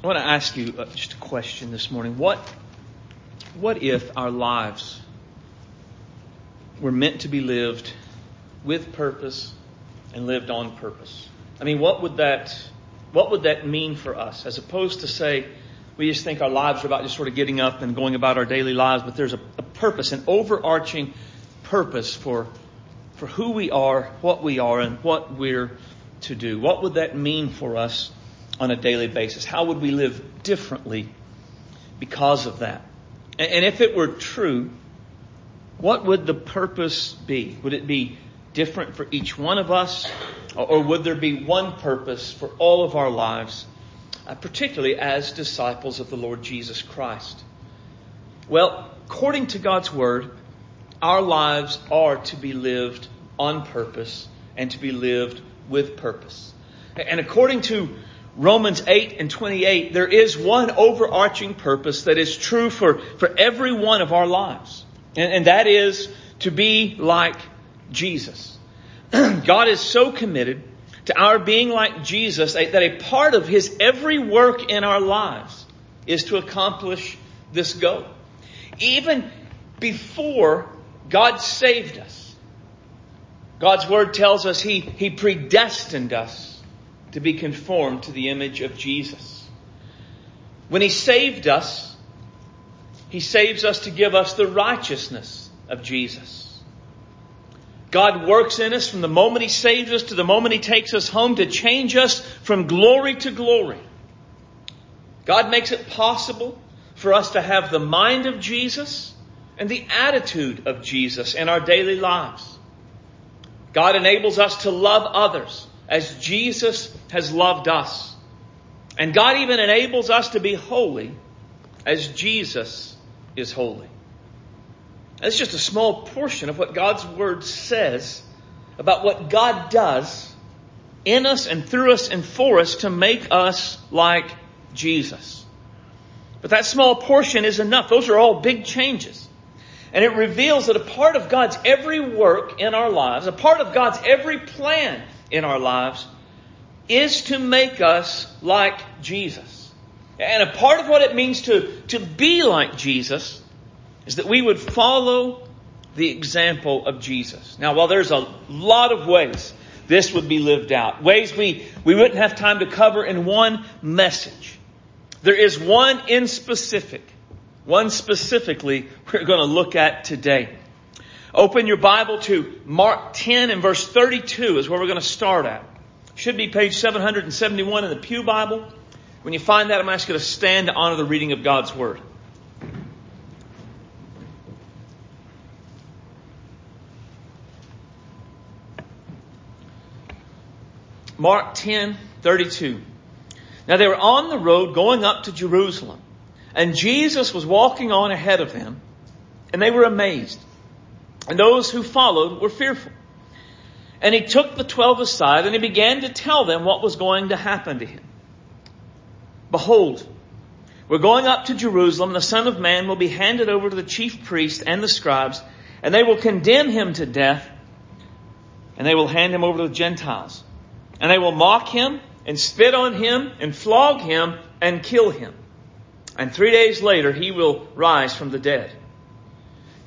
I want to ask you uh, just a question this morning. What, what if our lives were meant to be lived with purpose and lived on purpose? I mean, what would that, what would that mean for us as opposed to say, we just think our lives are about just sort of getting up and going about our daily lives, but there's a, a purpose, an overarching purpose for, for who we are, what we are, and what we're to do. What would that mean for us on a daily basis? How would we live differently because of that? And, and if it were true, what would the purpose be? Would it be different for each one of us? Or, would there be one purpose for all of our lives? uh, particularly as disciples of the Lord Jesus Christ? Well, according to God's Word, our lives are to be lived on purpose and to be lived with purpose. And according to Romans 8 and 28, there is one overarching purpose that is true for, for every one of our lives. And, and that is to be like Jesus. God is so committed to our being like Jesus, that a part of His every work in our lives is to accomplish this goal. Even before God saved us, God's Word tells us He, he predestined us to be conformed to the image of Jesus. When He saved us, He saves us to give us the righteousness of Jesus. God works in us from the moment He saves us to the moment He takes us home to change us from glory to glory. God makes it possible for us to have the mind of Jesus and the attitude of Jesus in our daily lives. God enables us to love others as Jesus has loved us. And God even enables us to be holy as Jesus is holy. That's just a small portion of what God's Word says about what God does in us and through us and for us to make us like Jesus. But that small portion is enough. Those are all big changes. And it reveals that a part of God's every work in our lives, a part of God's every plan in our lives, is to make us like Jesus. And a part of what it means to, to be like Jesus is that we would follow the example of Jesus. Now, while there's a lot of ways this would be lived out, ways we, we wouldn't have time to cover in one message, there is one in specific, one specifically we're going to look at today. Open your Bible to Mark 10 and verse 32 is where we're going to start at. Should be page 771 in the Pew Bible. When you find that, I'm asking you to stand to honor the reading of God's Word. Mark 10, 32. Now they were on the road going up to Jerusalem, and Jesus was walking on ahead of them, and they were amazed. And those who followed were fearful. And he took the twelve aside, and he began to tell them what was going to happen to him. Behold, we're going up to Jerusalem, the Son of Man will be handed over to the chief priests and the scribes, and they will condemn him to death, and they will hand him over to the Gentiles and they will mock him and spit on him and flog him and kill him. And three days later he will rise from the dead.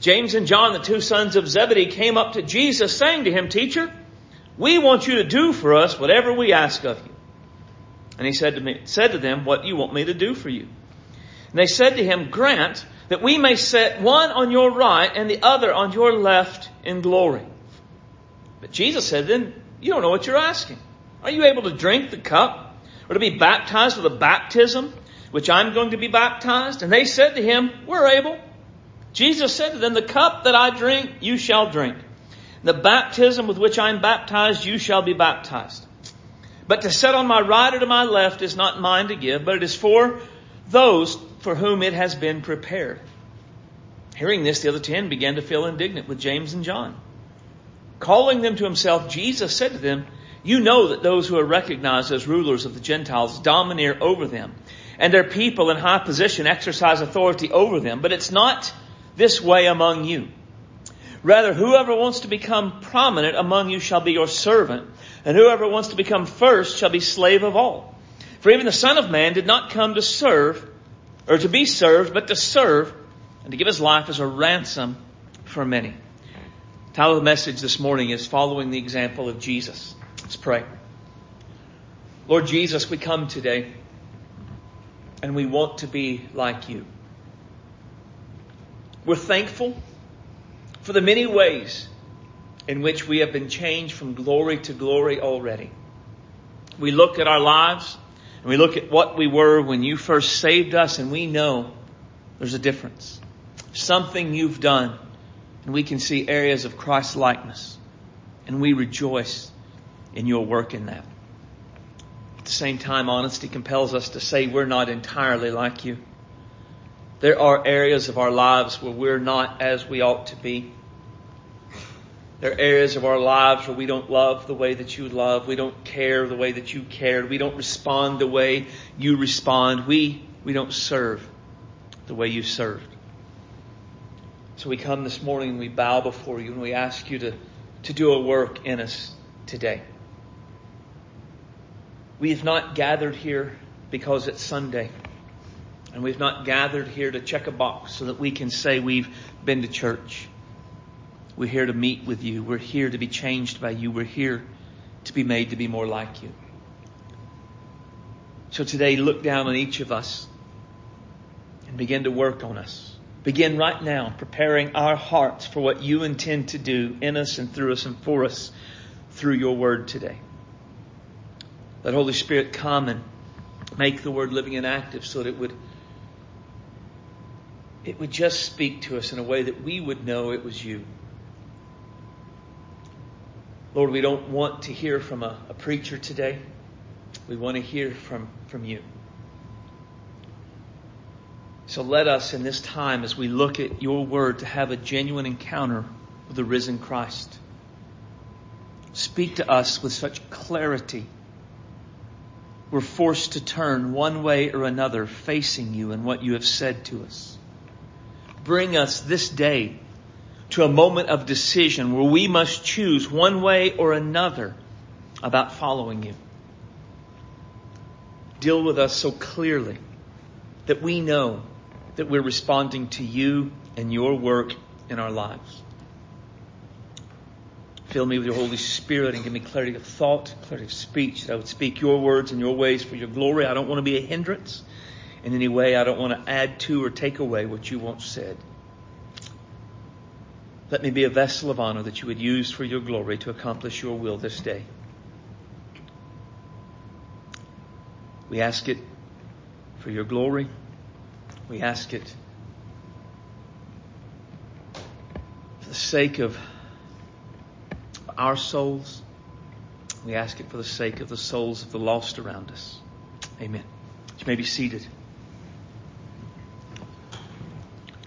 James and John, the two sons of Zebedee, came up to Jesus saying to him, Teacher, we want you to do for us whatever we ask of you. And he said to me, said to them, What do you want me to do for you? And they said to him, Grant that we may set one on your right and the other on your left in glory. But Jesus said, Then you don't know what you're asking. Are you able to drink the cup or to be baptized with a baptism which I'm going to be baptized? And they said to him, We're able. Jesus said to them, The cup that I drink, you shall drink. The baptism with which I am baptized, you shall be baptized. But to set on my right or to my left is not mine to give, but it is for those for whom it has been prepared. Hearing this, the other ten began to feel indignant with James and John. Calling them to himself, Jesus said to them, you know that those who are recognized as rulers of the Gentiles domineer over them, and their people in high position exercise authority over them. But it's not this way among you. Rather, whoever wants to become prominent among you shall be your servant, and whoever wants to become first shall be slave of all. For even the Son of Man did not come to serve, or to be served, but to serve, and to give his life as a ransom for many. The title of the message this morning is Following the Example of Jesus. Let's pray. Lord Jesus, we come today, and we want to be like you. We're thankful for the many ways in which we have been changed from glory to glory already. We look at our lives and we look at what we were when you first saved us and we know there's a difference. Something you've done and we can see areas of Christ likeness and we rejoice in your work in that. At the same time, honesty compels us to say we're not entirely like you. There are areas of our lives where we're not as we ought to be. There are areas of our lives where we don't love the way that you love. We don't care the way that you cared. We don't respond the way you respond. We, we don't serve the way you served. So we come this morning and we bow before you and we ask you to, to do a work in us today. We have not gathered here because it's Sunday. And we've not gathered here to check a box so that we can say we've been to church. We're here to meet with you. We're here to be changed by you. We're here to be made to be more like you. So today, look down on each of us and begin to work on us. Begin right now preparing our hearts for what you intend to do in us and through us and for us through your word today. Let Holy Spirit come and make the word living and active so that it would it would just speak to us in a way that we would know it was you. Lord, we don't want to hear from a, a preacher today. We want to hear from, from you. So let us in this time as we look at your word to have a genuine encounter with the risen Christ. Speak to us with such clarity. We're forced to turn one way or another facing you and what you have said to us. Bring us this day to a moment of decision where we must choose one way or another about following you. Deal with us so clearly that we know that we're responding to you and your work in our lives. Fill me with your Holy Spirit and give me clarity of thought, clarity of speech, that I would speak your words and your ways for your glory. I don't want to be a hindrance in any way. I don't want to add to or take away what you once said. Let me be a vessel of honor that you would use for your glory to accomplish your will this day. We ask it for your glory. We ask it for the sake of our souls. We ask it for the sake of the souls of the lost around us. Amen. You may be seated.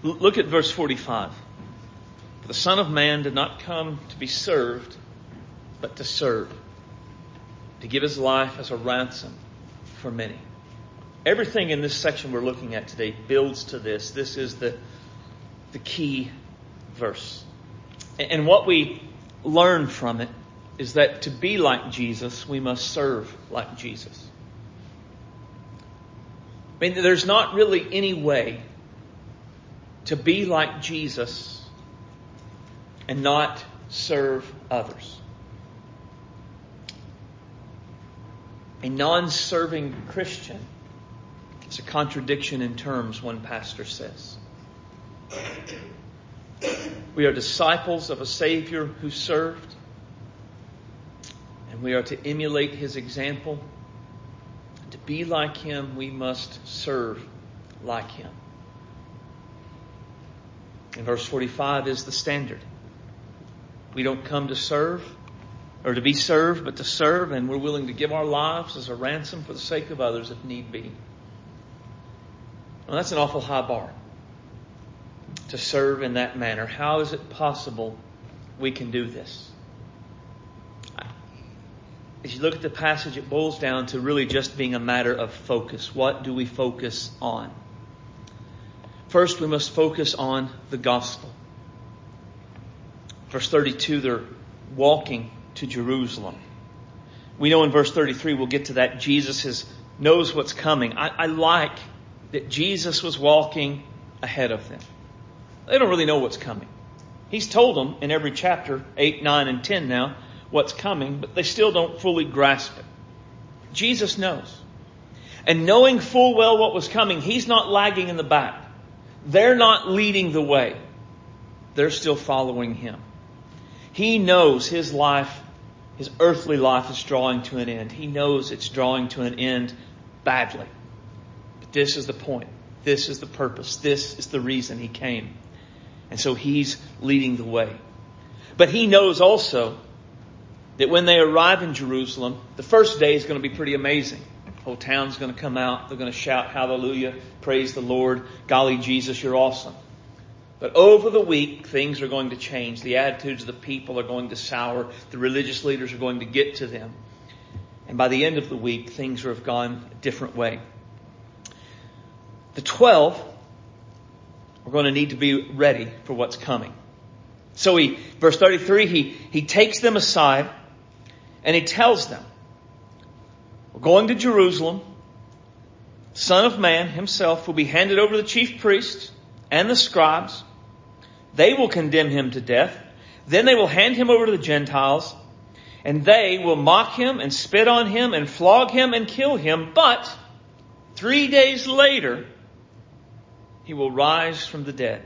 Look at verse 45. For the Son of Man did not come to be served, but to serve, to give his life as a ransom for many. Everything in this section we're looking at today builds to this. This is the, the key verse. And what we learn from it is that to be like Jesus, we must serve like Jesus. I mean, there's not really any way to be like Jesus and not serve others. A non serving Christian is a contradiction in terms, one pastor says. We are disciples of a Savior who served, and we are to emulate his example. To be like him, we must serve like him. And verse 45 is the standard. We don't come to serve or to be served, but to serve, and we're willing to give our lives as a ransom for the sake of others if need be. Well, that's an awful high bar to serve in that manner. How is it possible we can do this? As you look at the passage, it boils down to really just being a matter of focus. What do we focus on? First, we must focus on the gospel. Verse 32, they're walking to Jerusalem. We know in verse 33, we'll get to that, Jesus has knows what's coming. I, I like that Jesus was walking ahead of them. They don't really know what's coming. He's told them in every chapter, 8, 9, and 10 now, what's coming, but they still don't fully grasp it. Jesus knows. And knowing full well what was coming, He's not lagging in the back. They're not leading the way. They're still following Him. He knows His life, His earthly life is drawing to an end. He knows it's drawing to an end badly. But this is the point. This is the purpose. This is the reason He came. And so He's leading the way. But He knows also that when they arrive in Jerusalem, the first day is going to be pretty amazing. Whole town's going to come out. They're going to shout hallelujah, praise the Lord, golly Jesus, you're awesome. But over the week, things are going to change. The attitudes of the people are going to sour. The religious leaders are going to get to them. And by the end of the week, things have gone a different way. The twelve are going to need to be ready for what's coming. So he, verse 33, he, he takes them aside and he tells them, going to Jerusalem. Son of Man himself will be handed over to the chief priests and the scribes. They will condemn him to death. Then they will hand him over to the Gentiles, and they will mock him and spit on him and flog him and kill him. But three days later, he will rise from the dead.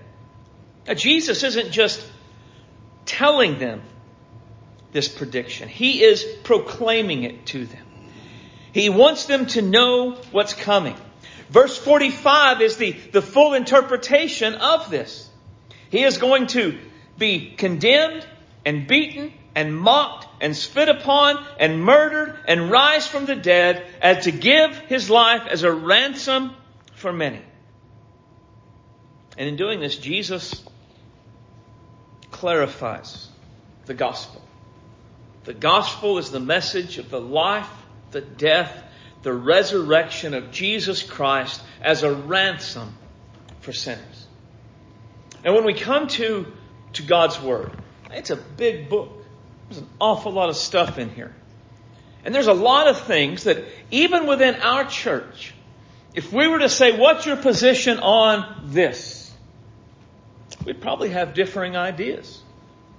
Now, Jesus isn't just telling them this prediction. He is proclaiming it to them. He wants them to know what's coming. Verse 45 is the, the full interpretation of this. He is going to be condemned and beaten and mocked and spit upon and murdered and rise from the dead and to give his life as a ransom for many. And in doing this, Jesus clarifies the gospel. The gospel is the message of the life, the death, the resurrection of Jesus Christ as a ransom for sinners. And when we come to, to God's Word, it's a big book. There's an awful lot of stuff in here. And there's a lot of things that even within our church, if we were to say, what's your position on this? We'd probably have differing ideas.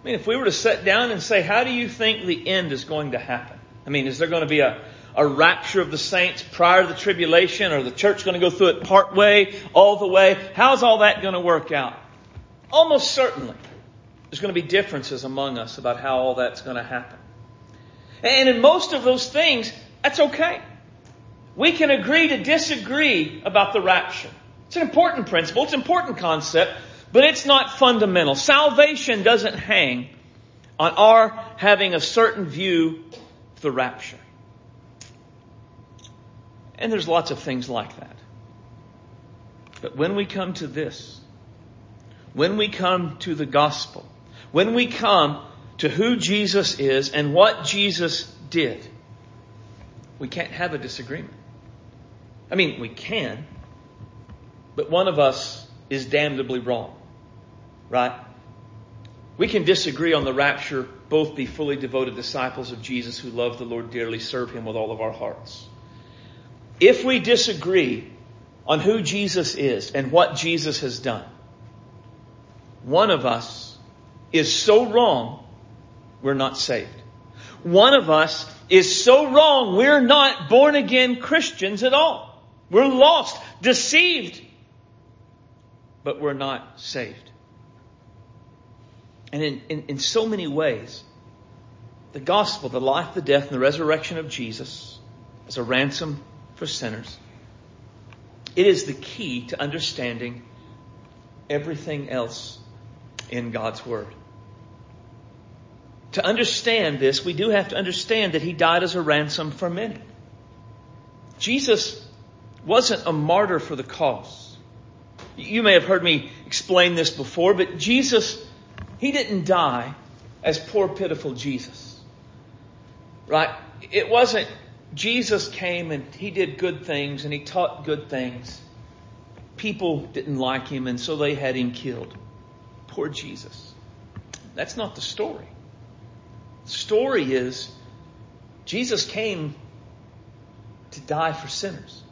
I mean, if we were to sit down and say, how do you think the end is going to happen? I mean, is there going to be a, a rapture of the saints prior to the tribulation or the church going to go through it part way, all the way? How's all that going to work out? Almost certainly. There's going to be differences among us about how all that's going to happen. And in most of those things, that's okay. We can agree to disagree about the rapture. It's an important principle. It's an important concept. But it's not fundamental. Salvation doesn't hang on our having a certain view of the rapture. And there's lots of things like that. But when we come to this, when we come to the gospel, when we come to who Jesus is and what Jesus did, we can't have a disagreement. I mean, we can, but one of us is damnably wrong. Right? We can disagree on the rapture, both be fully devoted disciples of Jesus who love the Lord dearly, serve Him with all of our hearts. If we disagree on who Jesus is and what Jesus has done, one of us is so wrong, we're not saved. One of us is so wrong, we're not born again Christians at all. We're lost, deceived, but we're not saved. And in, in, in so many ways, the gospel, the life, the death, and the resurrection of Jesus as a ransom for sinners, it is the key to understanding everything else in God's Word. To understand this, we do have to understand that He died as a ransom for many. Jesus wasn't a martyr for the cause. You may have heard me explain this before, but Jesus he didn't die as poor, pitiful Jesus. Right? It wasn't Jesus came and he did good things and he taught good things. People didn't like him and so they had him killed. Poor Jesus. That's not the story. The story is Jesus came to die for sinners.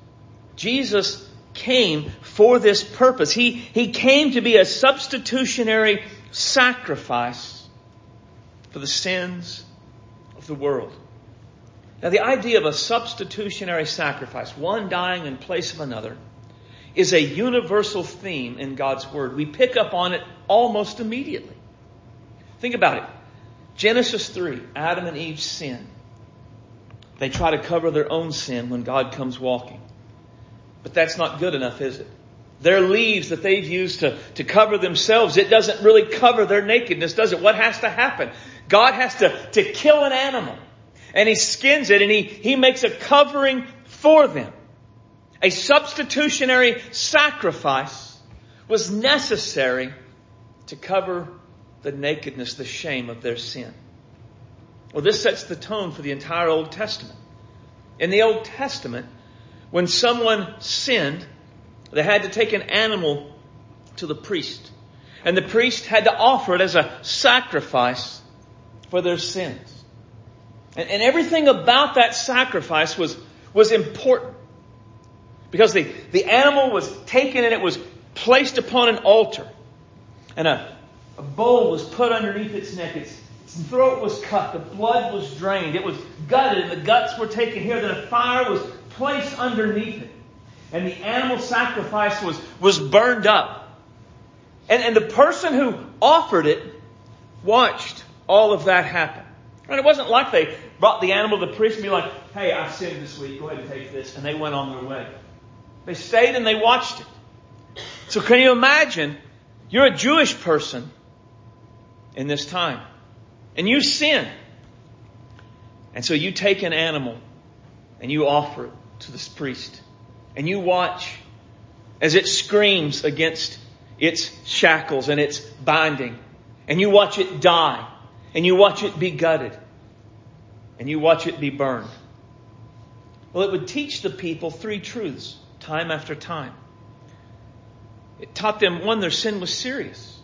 Jesus came for this purpose. He, he came to be a substitutionary sacrifice for the sins of the world. Now, the idea of a substitutionary sacrifice, one dying in place of another, is a universal theme in God's Word. We pick up on it almost immediately. Think about it. Genesis 3, Adam and Eve sin. They try to cover their own sin when God comes walking. But that's not good enough, is it? Their leaves that they've used to, to cover themselves, it doesn't really cover their nakedness, does it? What has to happen? God has to, to kill an animal. And he skins it and he, he makes a covering for them. A substitutionary sacrifice was necessary to cover the nakedness, the shame of their sin. Well, this sets the tone for the entire Old Testament. In the Old Testament, when someone sinned, they had to take an animal to the priest. And the priest had to offer it as a sacrifice for their sins. And, and everything about that sacrifice was, was important. Because the, the animal was taken and it was placed upon an altar. And a, a bowl was put underneath its neck. Its, its throat was cut. The blood was drained. It was gutted and the guts were taken here. Then a fire was placed underneath it. And the animal sacrifice was, was burned up. And, and the person who offered it watched all of that happen. And it wasn't like they brought the animal to the priest and be like, hey, I've sinned this week. Go ahead and take this. And they went on their way. They stayed and they watched it. So can you imagine? You're a Jewish person in this time. And you sin. And so you take an animal and you offer it to this priest. And you watch as it screams against its shackles and its binding. And you watch it die. And you watch it be gutted. And you watch it be burned. Well, it would teach the people three truths time after time. It taught them, one, their sin was serious.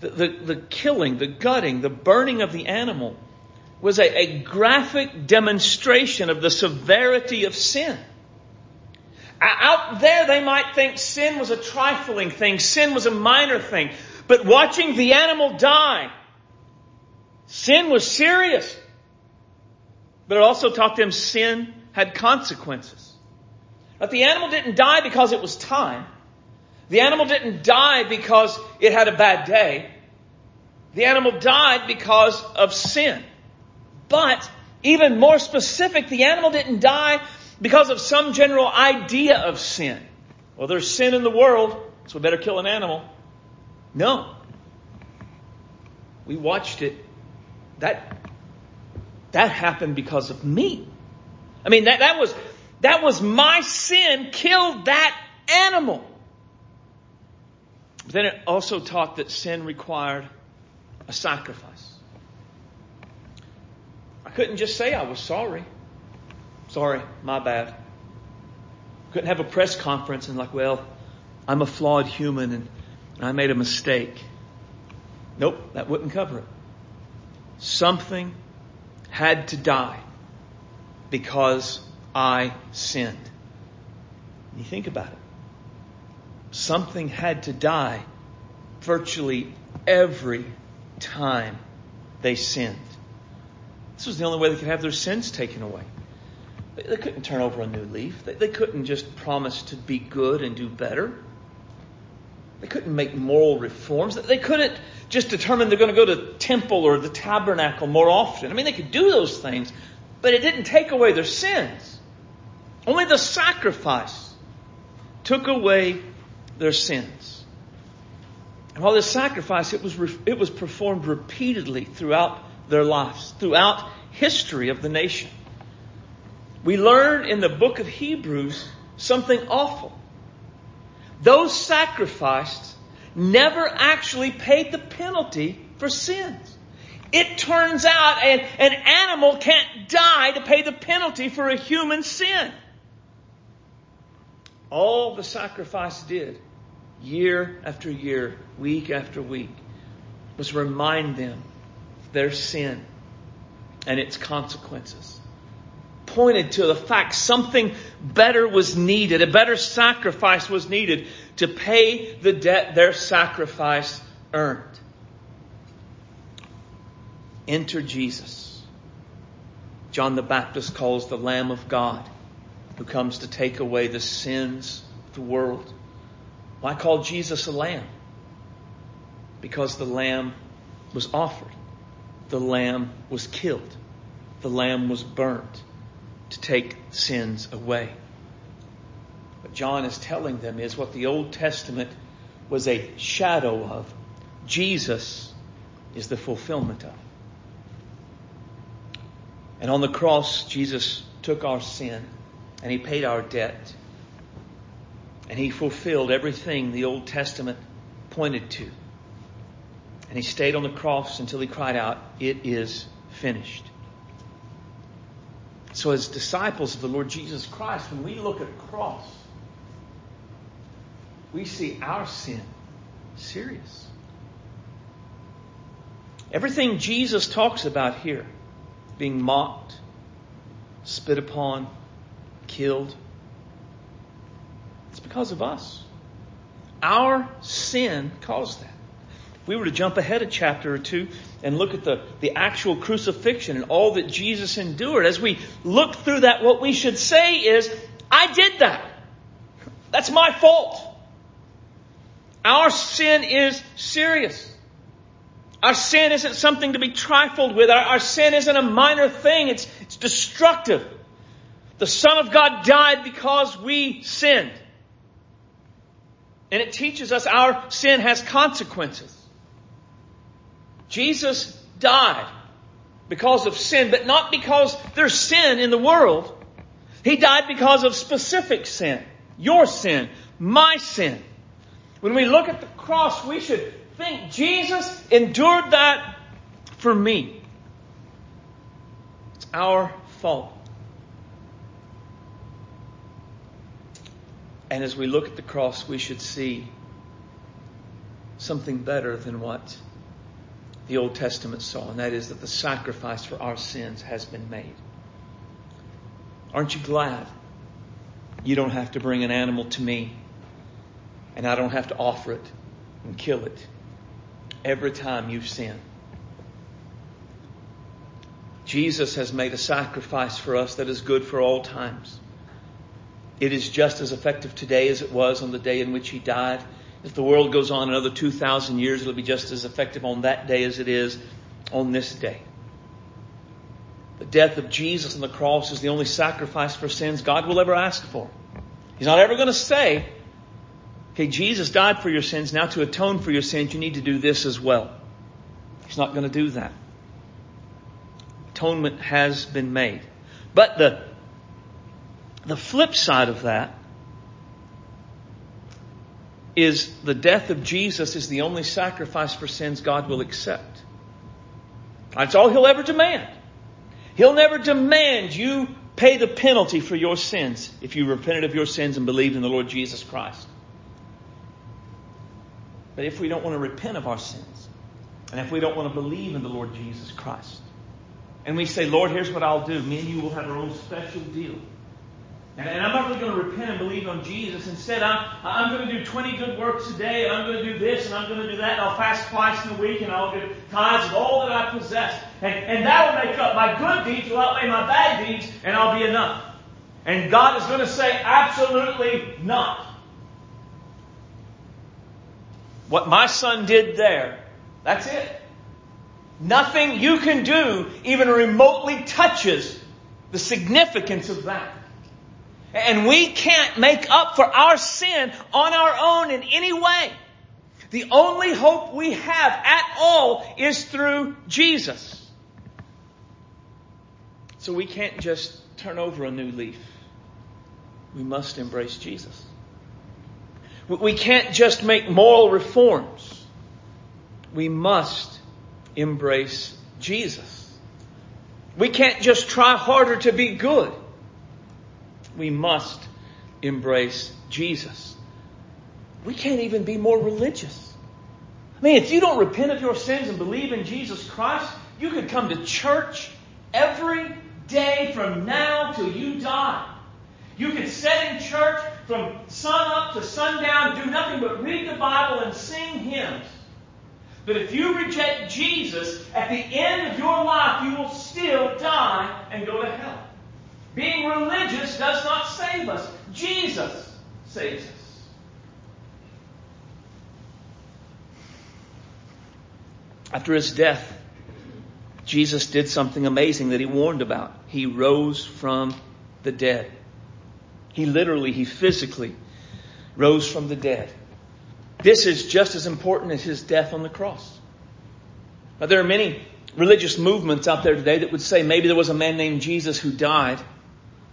The, the, the killing, the gutting, the burning of the animal was a, a graphic demonstration of the severity of sin. Out there, they might think sin was a trifling thing, sin was a minor thing. But watching the animal die, sin was serious. But it also taught them sin had consequences. That the animal didn't die because it was time. The animal didn't die because it had a bad day. The animal died because of sin. But even more specific, the animal didn't die because of some general idea of sin. Well, there's sin in the world, so we better kill an animal. No. We watched it. That, that happened because of me. I mean, that, that was, that was my sin killed that animal. But then it also taught that sin required a sacrifice. I couldn't just say I was sorry. Sorry, my bad. Couldn't have a press conference and like, well, I'm a flawed human and I made a mistake. Nope, that wouldn't cover it. Something had to die because I sinned. You think about it. Something had to die virtually every time they sinned. This was the only way they could have their sins taken away. They, couldn't turn over a new leaf. They couldn't just promise to be good and do better. They couldn't make moral reforms. They couldn't just determine they're going to go to temple or the tabernacle more often. I mean, they could do those things, but it didn't take away their sins. Only the sacrifice took away their sins. And while this sacrifice, it was, it was performed repeatedly throughout their lives, throughout history of the nation. We learn in the book of Hebrews something awful. Those sacrificed never actually paid the penalty for sins. It turns out an, an animal can't die to pay the penalty for a human sin. All the sacrifice did, year after year, week after week, was remind them of their sin and its consequences. Pointed to the fact something better was needed, a better sacrifice was needed to pay the debt their sacrifice earned. Enter Jesus. John the Baptist calls the Lamb of God who comes to take away the sins of the world. Why call Jesus a lamb? Because the lamb was offered. The lamb was killed. The lamb was burnt to take sins away. What John is telling them is what the Old Testament was a shadow of. Jesus is the fulfillment of. And on the cross, Jesus took our sin and he paid our debt. And he fulfilled everything the Old Testament pointed to. And he stayed on the cross until he cried out, It is finished. So, as disciples of the Lord Jesus Christ, when we look at a cross, we see our sin serious. Everything Jesus talks about here, being mocked, spit upon, killed, it's because of us. Our sin caused that. If we were to jump ahead a chapter or two and look at the, the actual crucifixion and all that Jesus endured, as we look through that, what we should say is, I did that. That's my fault. Our sin is serious. Our sin isn't something to be trifled with. Our, our sin isn't a minor thing. It's, it's destructive. The Son of God died because we sinned. And it teaches us our sin has consequences. Jesus died because of sin, but not because there's sin in the world. He died because of specific sin. Your sin, my sin. When we look at the cross, we should think Jesus endured that for me. It's our fault. And as we look at the cross, we should see something better than what the Old Testament saw, and that is that the sacrifice for our sins has been made. Aren't you glad you don't have to bring an animal to me and I don't have to offer it and kill it every time you sin? Jesus has made a sacrifice for us that is good for all times. It is just as effective today as it was on the day in which he died. If the world goes on another 2,000 years, it'll be just as effective on that day as it is on this day. The death of Jesus on the cross is the only sacrifice for sins God will ever ask for. He's not ever going to say, okay, Jesus died for your sins. Now to atone for your sins, you need to do this as well. He's not going to do that. Atonement has been made. But the the flip side of that is the death of Jesus is the only sacrifice for sins God will accept. That's all he'll ever demand. He'll never demand you pay the penalty for your sins if you repented of your sins and believed in the Lord Jesus Christ. But if we don't want to repent of our sins, and if we don't want to believe in the Lord Jesus Christ, and we say, Lord, here's what I'll do, me and you will have our own special deal. And, and I'm not really going to repent and believe on Jesus. Instead, I'm, I'm going to do 20 good works a day, and I'm going to do this, and I'm going to do that, and I'll fast twice in a week, and I'll give tithes of all that I possess. And, and that will make up my good deeds will outweigh my bad deeds, and I'll be enough. And God is going to say, absolutely not. What my son did there, that's it. Nothing you can do even remotely touches the significance of that. And we can't make up for our sin on our own in any way. The only hope we have at all is through Jesus. So we can't just turn over a new leaf. We must embrace Jesus. We can't just make moral reforms. We must embrace Jesus. We can't just try harder to be good we must embrace Jesus. We can't even be more religious. I mean, if you don't repent of your sins and believe in Jesus Christ, you could come to church every day from now till you die. You could sit in church from sun up to sundown, do nothing but read the Bible and sing hymns. But if you reject Jesus, at the end of your life, you will still die and go to hell. Being religious does not save us. Jesus saves us. After his death, Jesus did something amazing that he warned about. He rose from the dead. He literally, he physically rose from the dead. This is just as important as his death on the cross. Now, there are many religious movements out there today that would say maybe there was a man named Jesus who died,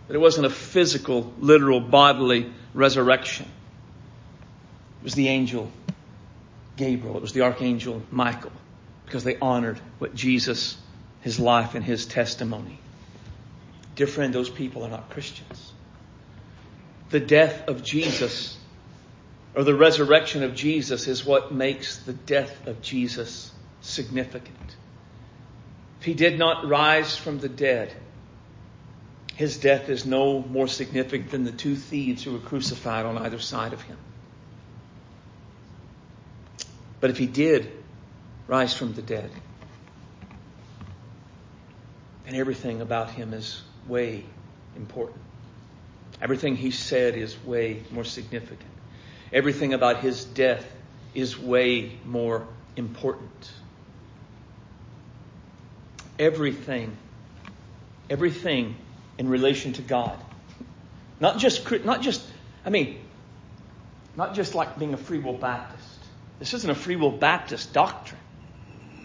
but it wasn't a physical, literal, bodily resurrection. It was the angel Gabriel, it was the archangel Michael, because they honored what Jesus, his life, and his testimony. Dear friend, those people are not Christians. The death of Jesus or the resurrection of Jesus is what makes the death of Jesus significant. If he did not rise from the dead, his death is no more significant than the two thieves who were crucified on either side of him. But if he did rise from the dead, then everything about him is way important. Everything he said is way more significant. Everything about his death is way more important. Everything, everything in relation to God. Not just, not just, I mean, not just like being a free will Baptist. This isn't a free will Baptist doctrine.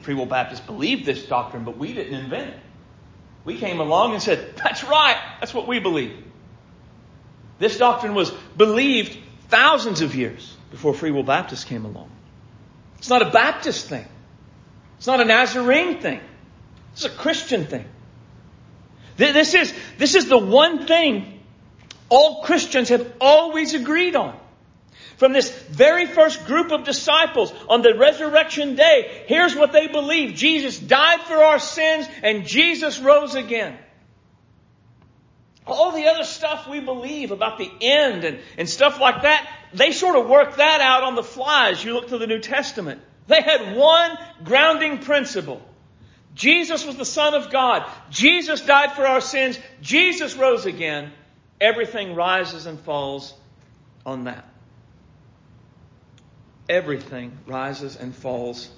Free will Baptists believe this doctrine, but we didn't invent it. We came along and said, that's right, that's what we believe. This doctrine was believed thousands of years before Free Will Baptists came along. It's not a Baptist thing. It's not a Nazarene thing. It's a Christian thing. This is, this is the one thing all Christians have always agreed on. From this very first group of disciples on the resurrection day, here's what they believe. Jesus died for our sins and Jesus rose again. All the other stuff we believe about the end and, and stuff like that, they sort of work that out on the fly as you look to the New Testament. They had one grounding principle. Jesus was the Son of God. Jesus died for our sins. Jesus rose again. Everything rises and falls on that. Everything rises and falls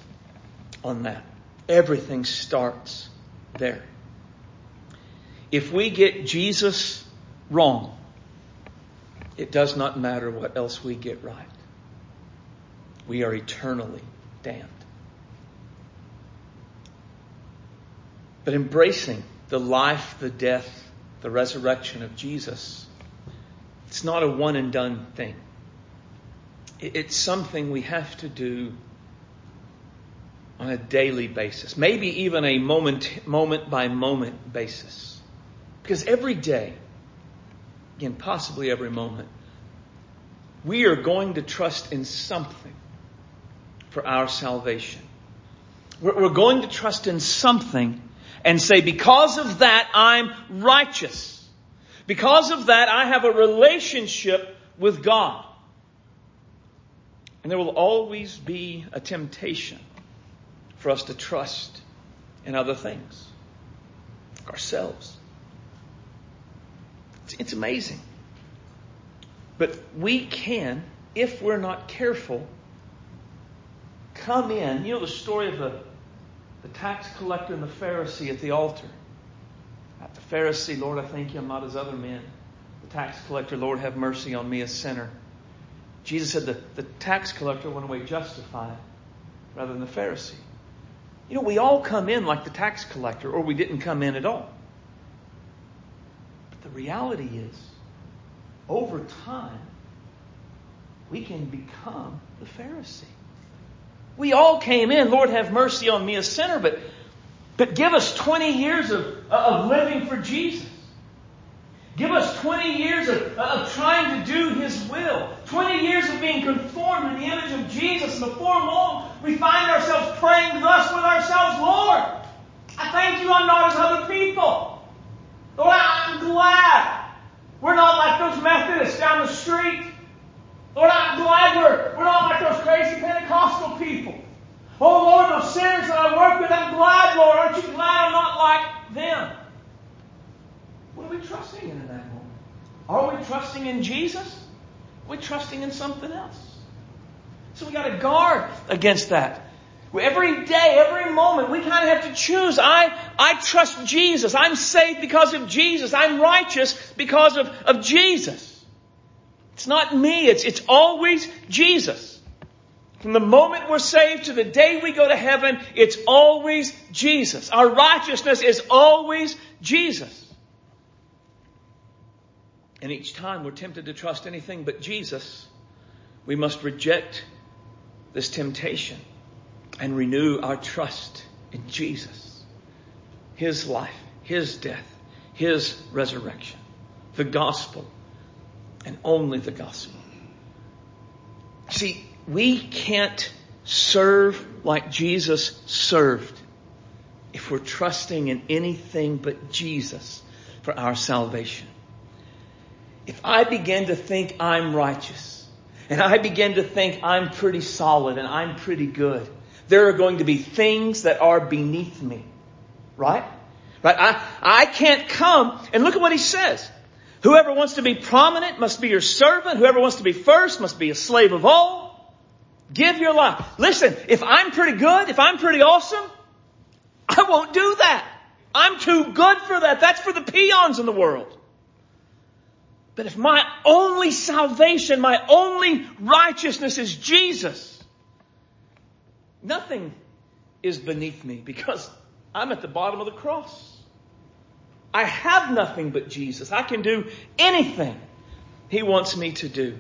on that. Everything starts there. If we get Jesus wrong, it does not matter what else we get right. We are eternally damned. But embracing the life, the death, the resurrection of Jesus, it's not a one and done thing. It's something we have to do on a daily basis, maybe even a moment, moment by moment basis. Because every day, again, possibly every moment, we are going to trust in something for our salvation. We're going to trust in something and say, because of that, I'm righteous. Because of that, I have a relationship with God. And there will always be a temptation for us to trust in other things, ourselves. It's, it's amazing. But we can, if we're not careful, come in. You know the story of the, the tax collector and the Pharisee at the altar. At the Pharisee, Lord, I thank you I'm not as other men. The tax collector, Lord, have mercy on me, a sinner. Jesus said the, the tax collector went away justified rather than the Pharisee. You know, we all come in like the tax collector, or we didn't come in at all. But The reality is, over time, we can become the Pharisee. We all came in, Lord, have mercy on me, a sinner, but, but give us 20 years of, of living for Jesus. Give us 20 years of, of trying to do His will, 20 years of being conformed to the image of Jesus, and before long, we find ourselves praying thus with ourselves, Lord, I thank you I'm not as other people. Lord, I'm glad we're not like those Methodists down the street. Lord, I'm glad we're, we're not like those crazy Pentecostal people. Oh, Lord, those sinners that I work with, I'm glad, Lord. Aren't you glad I'm not like them? What are we trusting in in that moment? Are we trusting in Jesus? We're trusting in something else. So we got to guard against that. Every day, every moment, we kind of have to choose. I, I trust Jesus. I'm saved because of Jesus. I'm righteous because of, of Jesus. It's not me. It's, it's always Jesus. From the moment we're saved to the day we go to heaven, it's always Jesus. Our righteousness is always Jesus. And each time we're tempted to trust anything but Jesus, we must reject this temptation and renew our trust in Jesus. His life, His death, His resurrection, the gospel, and only the gospel. See, we can't serve like Jesus served if we're trusting in anything but Jesus for our salvation. If I begin to think I'm righteous and I begin to think I'm pretty solid and I'm pretty good, there are going to be things that are beneath me. Right? Right? I, I can't come and look at what he says. Whoever wants to be prominent must be your servant. Whoever wants to be first must be a slave of all. Give your life. Listen, if I'm pretty good, if I'm pretty awesome, I won't do that. I'm too good for that. That's for the peons in the world. But if my only salvation, my only righteousness is Jesus, nothing is beneath me because I'm at the bottom of the cross. I have nothing but Jesus. I can do anything He wants me to do.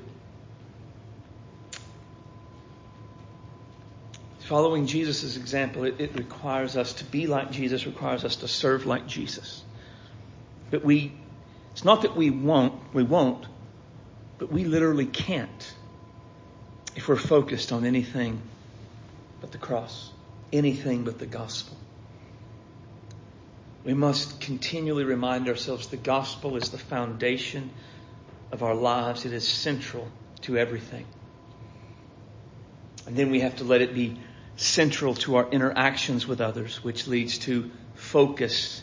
Following Jesus' example, it, it, requires us to be like Jesus, requires us to serve like Jesus. But we, it's not that we won't, we won't, but we literally can't if we're focused on anything but the cross, anything but the gospel. We must continually remind ourselves the gospel is the foundation of our lives. It is central to everything. And then we have to let it be central to our interactions with others, which leads to focus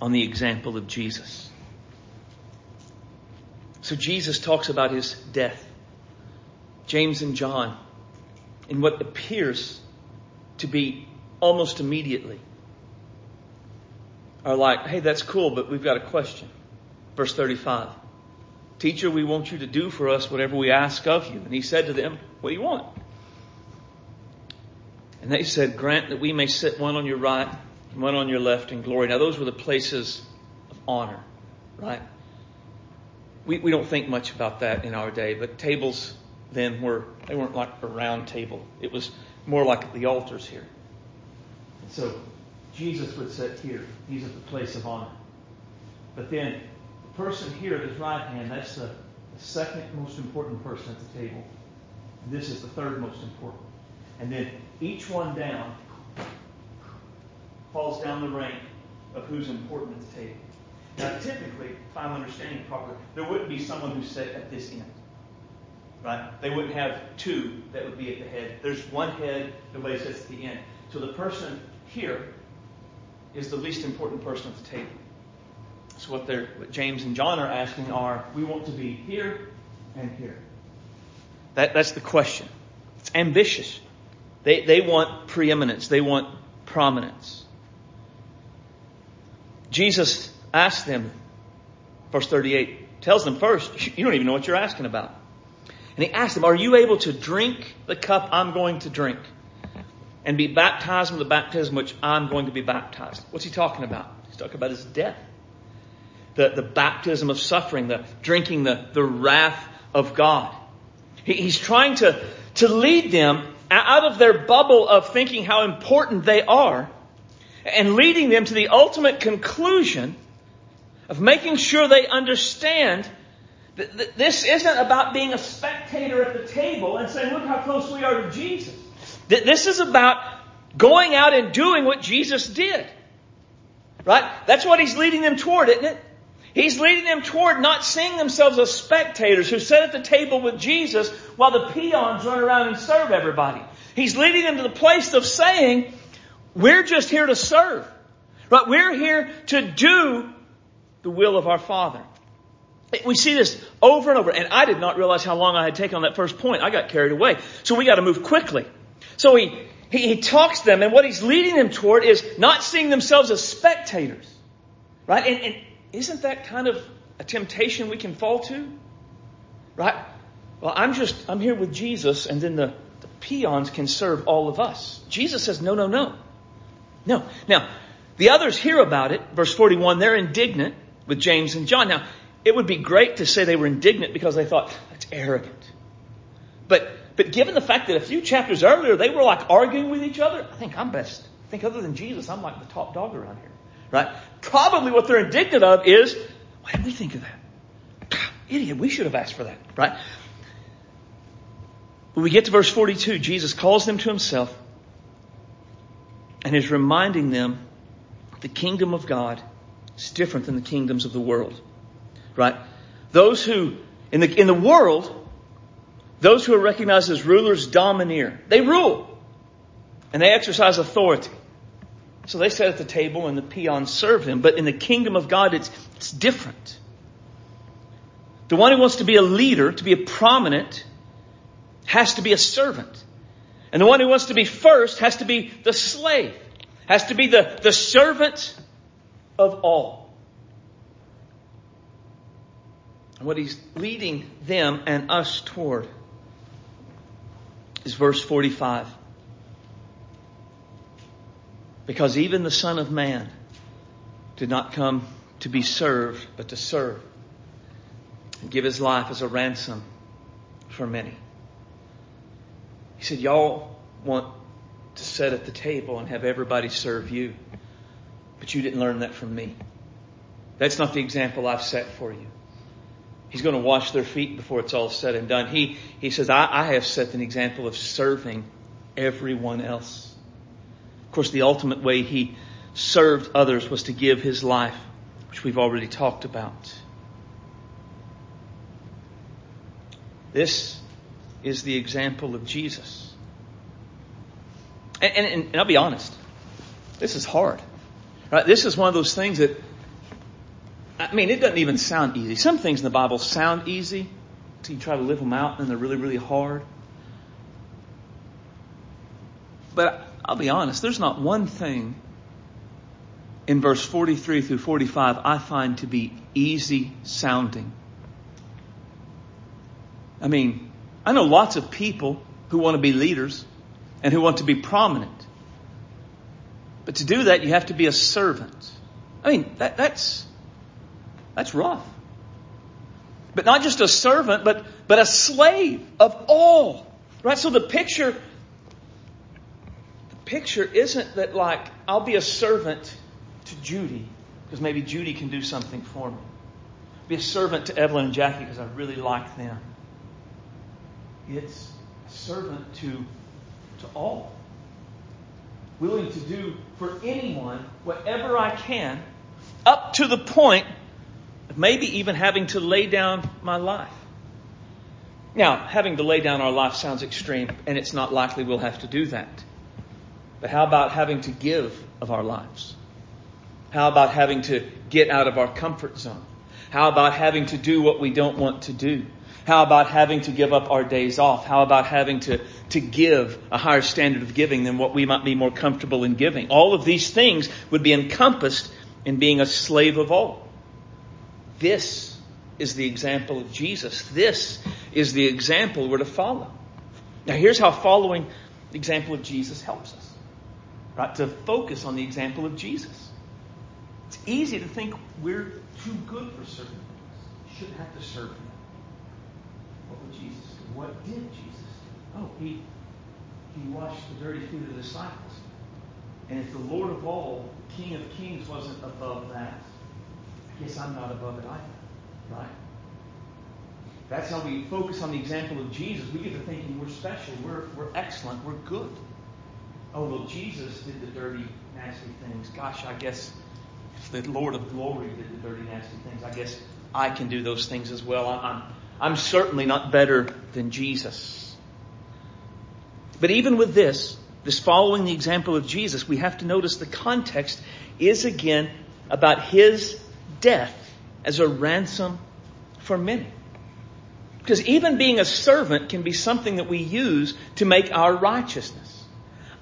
on the example of Jesus. So Jesus talks about his death. James and John, in what appears to be almost immediately, are like, hey, that's cool, but we've got a question. Verse 35. Teacher, we want you to do for us whatever we ask of you. And he said to them, what do you want? And they said, grant that we may sit one on your right and one on your left in glory. Now those were the places of honor, right? We, we don't think much about that in our day, but tables then were, they weren't like a round table. It was more like the altars here. So Jesus would sit here. He's at the place of honor. But then the person here at his right hand, that's the, the second most important person at the table. And this is the third most important. And then each one down falls down the rank of who's important at the table. Now, typically, if I'm understanding properly, there wouldn't be someone who sat at this end. Right? They wouldn't have two that would be at the head. There's one head, nobody sits at the end. So the person here is the least important person at the table. So what, what James and John are asking are, we want to be here and here. That, that's the question. It's ambitious. They, they want preeminence. They want prominence. Jesus asked them, verse 38, tells them first, you don't even know what you're asking about. And he asked them, are you able to drink the cup I'm going to drink? And be baptized with the baptism which I'm going to be baptized. What's he talking about? He's talking about his death. The, the baptism of suffering, the drinking the, the wrath of God. He, he's trying to, to lead them out of their bubble of thinking how important they are and leading them to the ultimate conclusion of making sure they understand that this isn't about being a spectator at the table and saying, look how close we are to Jesus. This is about going out and doing what Jesus did. Right? That's what he's leading them toward, isn't it? He's leading them toward not seeing themselves as spectators who sit at the table with Jesus while the peons run around and serve everybody. He's leading them to the place of saying, we're just here to serve. Right? We're here to do the will of our Father. We see this over and over, and I did not realize how long I had taken on that first point. I got carried away. So we got to move quickly. So he, he, he talks to them, and what he's leading them toward is not seeing themselves as spectators. Right? And, and isn't that kind of a temptation we can fall to? Right? Well, I'm just, I'm here with Jesus, and then the, the peons can serve all of us. Jesus says, no, no, no. No. Now, the others hear about it. Verse 41, they're indignant with James and John. Now, it would be great to say they were indignant because they thought, that's arrogant. But, given the fact that a few chapters earlier they were like arguing with each other, I think I'm best. I think other than Jesus, I'm like the top dog around here. Right? Probably what they're indignant of is, why didn't we think of that? Idiot, we should have asked for that. Right? When we get to verse 42, Jesus calls them to himself and is reminding them the kingdom of God is different than the kingdoms of the world. Right? Those who, in the, in the world, those who are recognized as rulers domineer. They rule. And they exercise authority. So they sat at the table and the peons served them. But in the kingdom of God, it's, it's different. The one who wants to be a leader, to be a prominent, has to be a servant. And the one who wants to be first has to be the slave, has to be the, the servant of all. And what he's leading them and us toward is verse 45. Because even the Son of Man did not come to be served, but to serve and give his life as a ransom for many. He said, Y'all want to sit at the table and have everybody serve you, but you didn't learn that from me. That's not the example I've set for you. He's going to wash their feet before it's all said and done. He, he says, I, I have set an example of serving everyone else. Of course, the ultimate way he served others was to give his life, which we've already talked about. This is the example of Jesus. And, and, and, I'll be honest, this is hard. Right? This is one of those things that, I mean, it doesn't even sound easy. Some things in the Bible sound easy until you try to live them out and they're really, really hard. But I'll be honest, there's not one thing in verse 43 through 45 I find to be easy sounding. I mean, I know lots of people who want to be leaders and who want to be prominent. But to do that, you have to be a servant. I mean, that, that's, that's rough. But not just a servant, but, but a slave of all. Right? So the picture, the picture isn't that like, I'll be a servant to Judy, because maybe Judy can do something for me. Be a servant to Evelyn and Jackie because I really like them. It's a servant to, to all. Willing to do for anyone whatever I can, up to the point maybe even having to lay down my life. Now, having to lay down our life sounds extreme, and it's not likely we'll have to do that. But how about having to give of our lives? How about having to get out of our comfort zone? How about having to do what we don't want to do? How about having to give up our days off? How about having to, to give a higher standard of giving than what we might be more comfortable in giving? All of these things would be encompassed in being a slave of all. This is the example of Jesus. This is the example we're to follow. Now here's how following the example of Jesus helps us. Right? To focus on the example of Jesus. It's easy to think we're too good for certain things. We shouldn't have to serve him. What would Jesus do? What did Jesus do? Oh, he, he washed the dirty feet of the disciples. And if the Lord of all, King of Kings, wasn't above that, Guess I'm not above it either. Right? That's how we focus on the example of Jesus. We get to thinking we're special, we're, we're excellent, we're good. Oh, well, Jesus did the dirty, nasty things. Gosh, I guess if the Lord of glory did the dirty, nasty things, I guess I can do those things as well. I'm, I'm certainly not better than Jesus. But even with this, this following the example of Jesus, we have to notice the context is again about his death as a ransom for many. Because even being a servant can be something that we use to make our righteousness.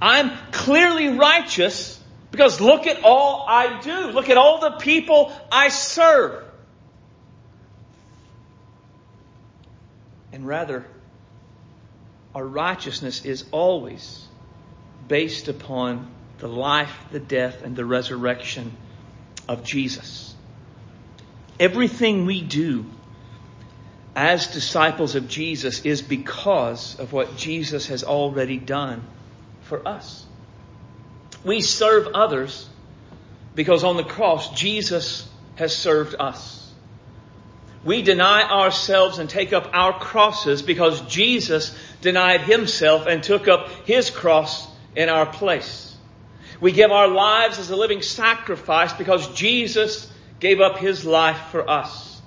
I'm clearly righteous because look at all I do. Look at all the people I serve. And rather, our righteousness is always based upon the life, the death, and the resurrection of Jesus. Everything we do as disciples of Jesus is because of what Jesus has already done for us. We serve others because on the cross, Jesus has served us. We deny ourselves and take up our crosses because Jesus denied himself and took up his cross in our place. We give our lives as a living sacrifice because Jesus gave up his life for us.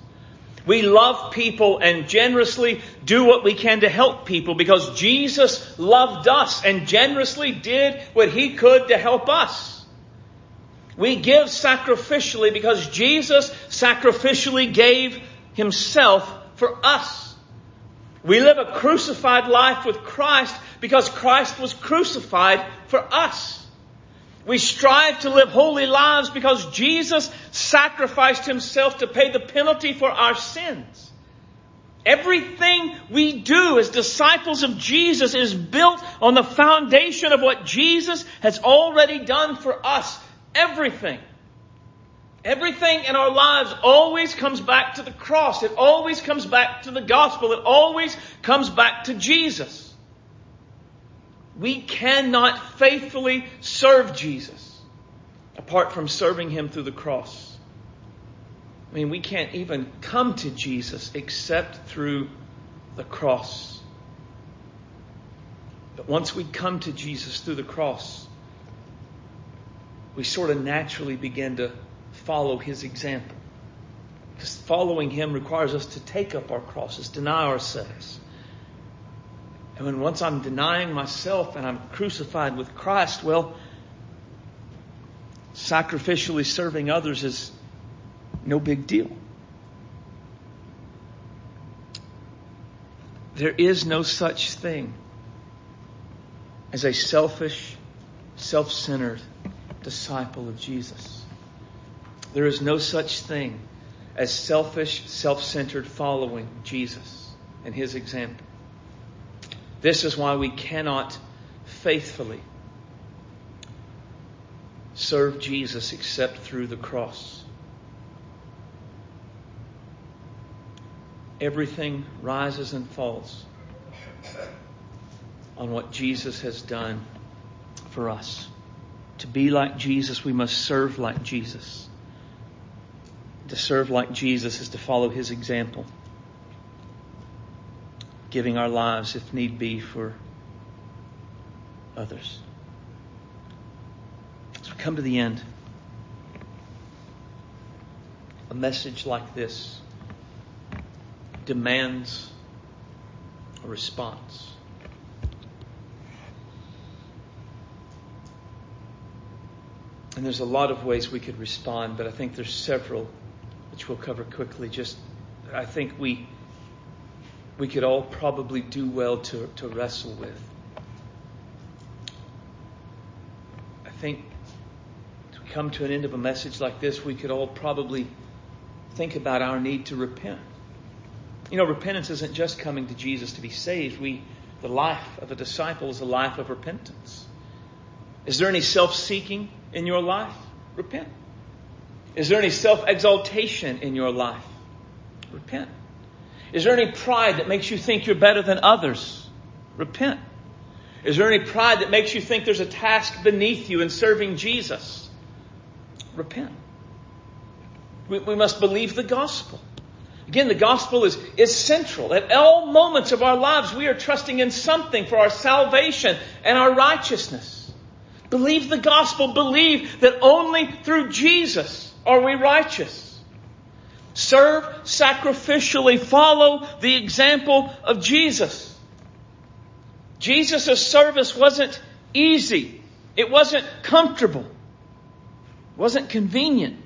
We love people and generously do what we can to help people because Jesus loved us and generously did what he could to help us. We give sacrificially because Jesus sacrificially gave himself for us. We live a crucified life with Christ because Christ was crucified for us. We strive to live holy lives because Jesus sacrificed himself to pay the penalty for our sins. Everything we do as disciples of Jesus is built on the foundation of what Jesus has already done for us. Everything. Everything in our lives always comes back to the cross. It always comes back to the gospel. It always comes back to Jesus. We cannot faithfully serve Jesus apart from serving Him through the cross. I mean, we can't even come to Jesus except through the cross. But once we come to Jesus through the cross, we sort of naturally begin to follow His example. Because following Him requires us to take up our crosses, deny ourselves. And when once I'm denying myself and I'm crucified with Christ, well, sacrificially serving others is no big deal. There is no such thing as a selfish, self centered disciple of Jesus. There is no such thing as selfish, self centered following Jesus and his example. This is why we cannot faithfully serve Jesus except through the cross. Everything rises and falls on what Jesus has done for us. To be like Jesus, we must serve like Jesus. To serve like Jesus is to follow his example giving our lives, if need be, for others. As we come to the end, a message like this demands a response. And there's a lot of ways we could respond, but I think there's several which we'll cover quickly. Just, I think we we could all probably do well to, to wrestle with. I think to come to an end of a message like this, we could all probably think about our need to repent. You know, repentance isn't just coming to Jesus to be saved. We, the life of a disciple is a life of repentance. Is there any self-seeking in your life? Repent. Is there any self-exaltation in your life? Repent. Is there any pride that makes you think you're better than others? Repent. Is there any pride that makes you think there's a task beneath you in serving Jesus? Repent. We, we must believe the gospel. Again, the gospel is, is central. At all moments of our lives, we are trusting in something for our salvation and our righteousness. Believe the gospel. Believe that only through Jesus are we righteous. Serve sacrificially. Follow the example of Jesus. Jesus' service wasn't easy. It wasn't comfortable. It wasn't convenient.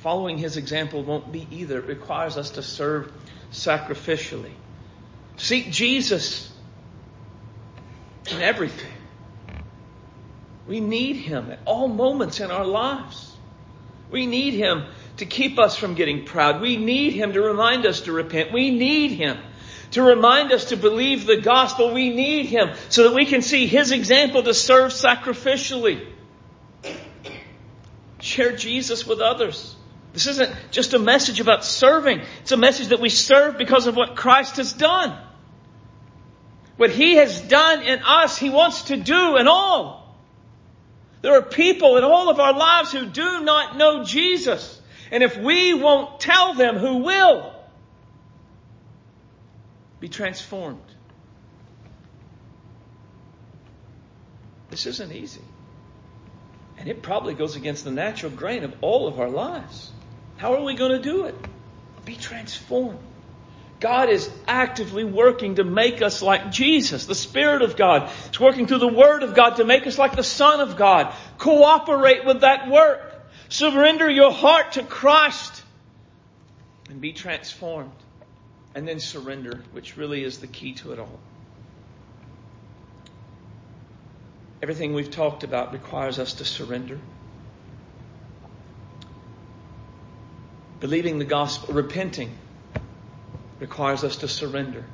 Following his example won't be either. It requires us to serve sacrificially. Seek Jesus in everything. We need him at all moments in our lives. We need him to keep us from getting proud. We need him to remind us to repent. We need him to remind us to believe the gospel. We need him so that we can see his example to serve sacrificially. Share Jesus with others. This isn't just a message about serving. It's a message that we serve because of what Christ has done. What He has done in us, He wants to do in all. There are people in all of our lives who do not know Jesus. And if we won't tell them, who will? Be transformed. This isn't easy. And it probably goes against the natural grain of all of our lives. How are we going to do it? Be transformed. God is actively working to make us like Jesus. The Spirit of God is working through the Word of God to make us like the Son of God. Cooperate with that work. Surrender your heart to Christ and be transformed. And then surrender, which really is the key to it all. Everything we've talked about requires us to surrender. Believing the gospel, repenting, requires us to surrender.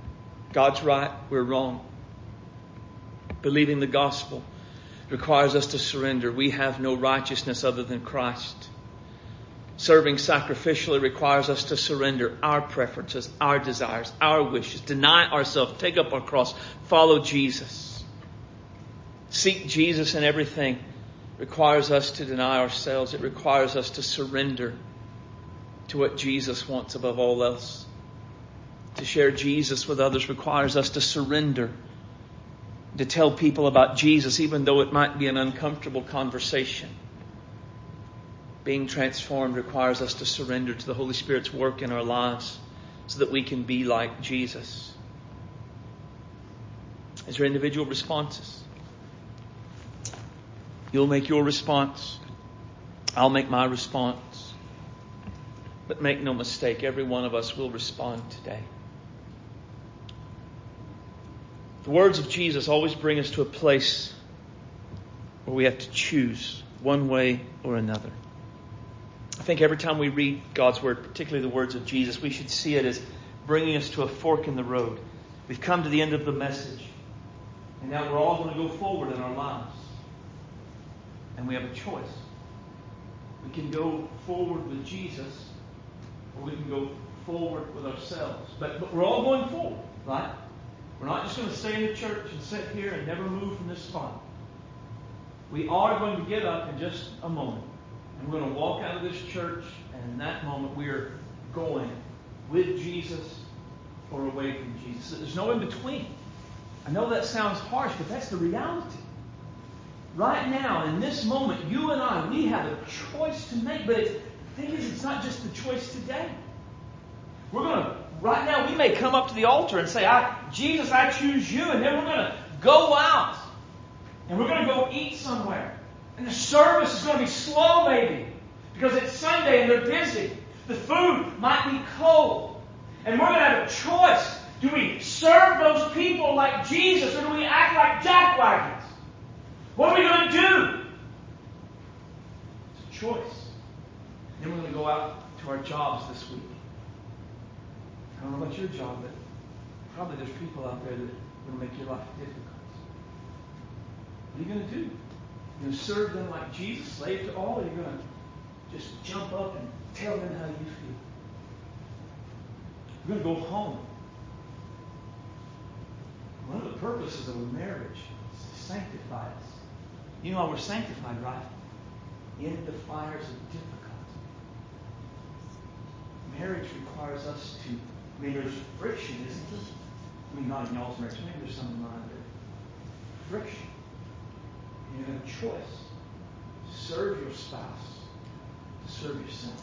God's right, we're wrong. Believing the gospel requires us to surrender. We have no righteousness other than Christ. Serving sacrificially requires us to surrender our preferences, our desires, our wishes, deny ourselves, take up our cross, follow Jesus. Seek Jesus in everything requires us to deny ourselves. It requires us to surrender to what Jesus wants above all else. To share Jesus with others requires us to surrender, to tell people about Jesus, even though it might be an uncomfortable conversation. Being transformed requires us to surrender to the Holy Spirit's work in our lives so that we can be like Jesus. Is there individual responses? You'll make your response. I'll make my response. But make no mistake, every one of us will respond today. The words of Jesus always bring us to a place where we have to choose one way or another. I think every time we read God's Word, particularly the words of Jesus, we should see it as bringing us to a fork in the road. We've come to the end of the message. And now we're all going to go forward in our lives. And we have a choice. We can go forward with Jesus or we can go forward with ourselves. But, but we're all going forward, right? We're not just going to stay in the church and sit here and never move from this spot. We are going to get up in just a moment. And we're going to walk out of this church, and in that moment, we are going with Jesus or away from Jesus. There's no in between. I know that sounds harsh, but that's the reality. Right now, in this moment, you and I, we have a choice to make, but it's, thing is, it's not just the choice today. We're going to, right now, we may come up to the altar and say, I, Jesus, I choose you. And then we're going to go out and we're going to go eat somewhere. And the service is going to be slow, maybe, because it's Sunday and they're busy. The food might be cold. And we're going to have a choice. Do we serve those people like Jesus or do we act like jackwagons? What are we going to do? It's a choice. Then we're going to go out to our jobs this week. I don't know about your job, but probably there's people out there that will make your life difficult. What are you going to do? You're going to serve them like Jesus, slave to all, or you're going to just jump up and tell them how you feel? You're going to go home. One of the purposes of a marriage is to sanctify us. You know how we're sanctified, right? In the fires of difficulty marriage requires us to, I mean, there's friction, isn't there? I mean, not in y'all's marriage, maybe there's some in mine, but friction. You have a choice. Serve your spouse, to serve yourself.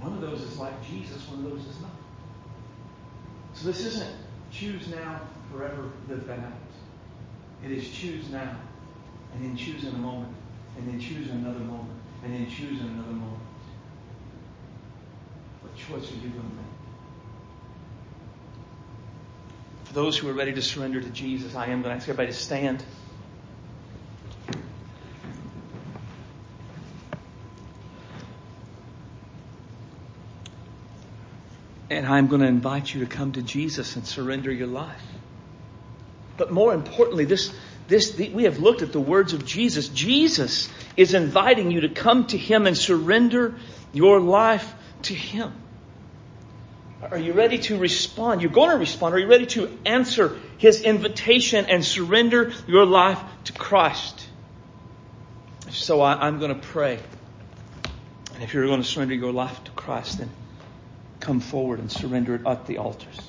One of those is like Jesus, one of those is not. So this isn't choose now, forever live that out. It is choose now, and then choose in a moment, and then choose in another moment and then choose in another moment. Choice you going to make? For those who are ready to surrender to Jesus, I am going to ask everybody to stand. And I'm going to invite you to come to Jesus and surrender your life. But more importantly, this, this, the, we have looked at the words of Jesus. Jesus is inviting you to come to Him and surrender your life to Him. Are you ready to respond? You're going to respond. Are you ready to answer His invitation and surrender your life to Christ? So I, I'm going to pray. And if you're going to surrender your life to Christ, then come forward and surrender it at the altars.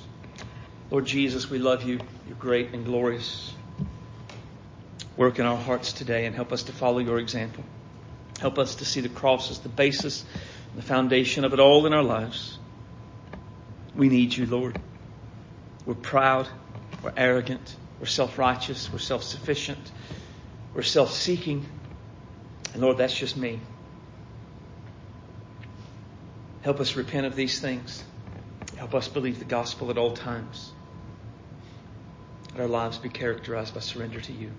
Lord Jesus, we love you. You're great and glorious. Work in our hearts today and help us to follow your example. Help us to see the cross as the basis, the foundation of it all in our lives. We need you, Lord. We're proud. We're arrogant. We're self-righteous. We're self-sufficient. We're self-seeking. And Lord, that's just me. Help us repent of these things. Help us believe the gospel at all times. Let our lives be characterized by surrender to you.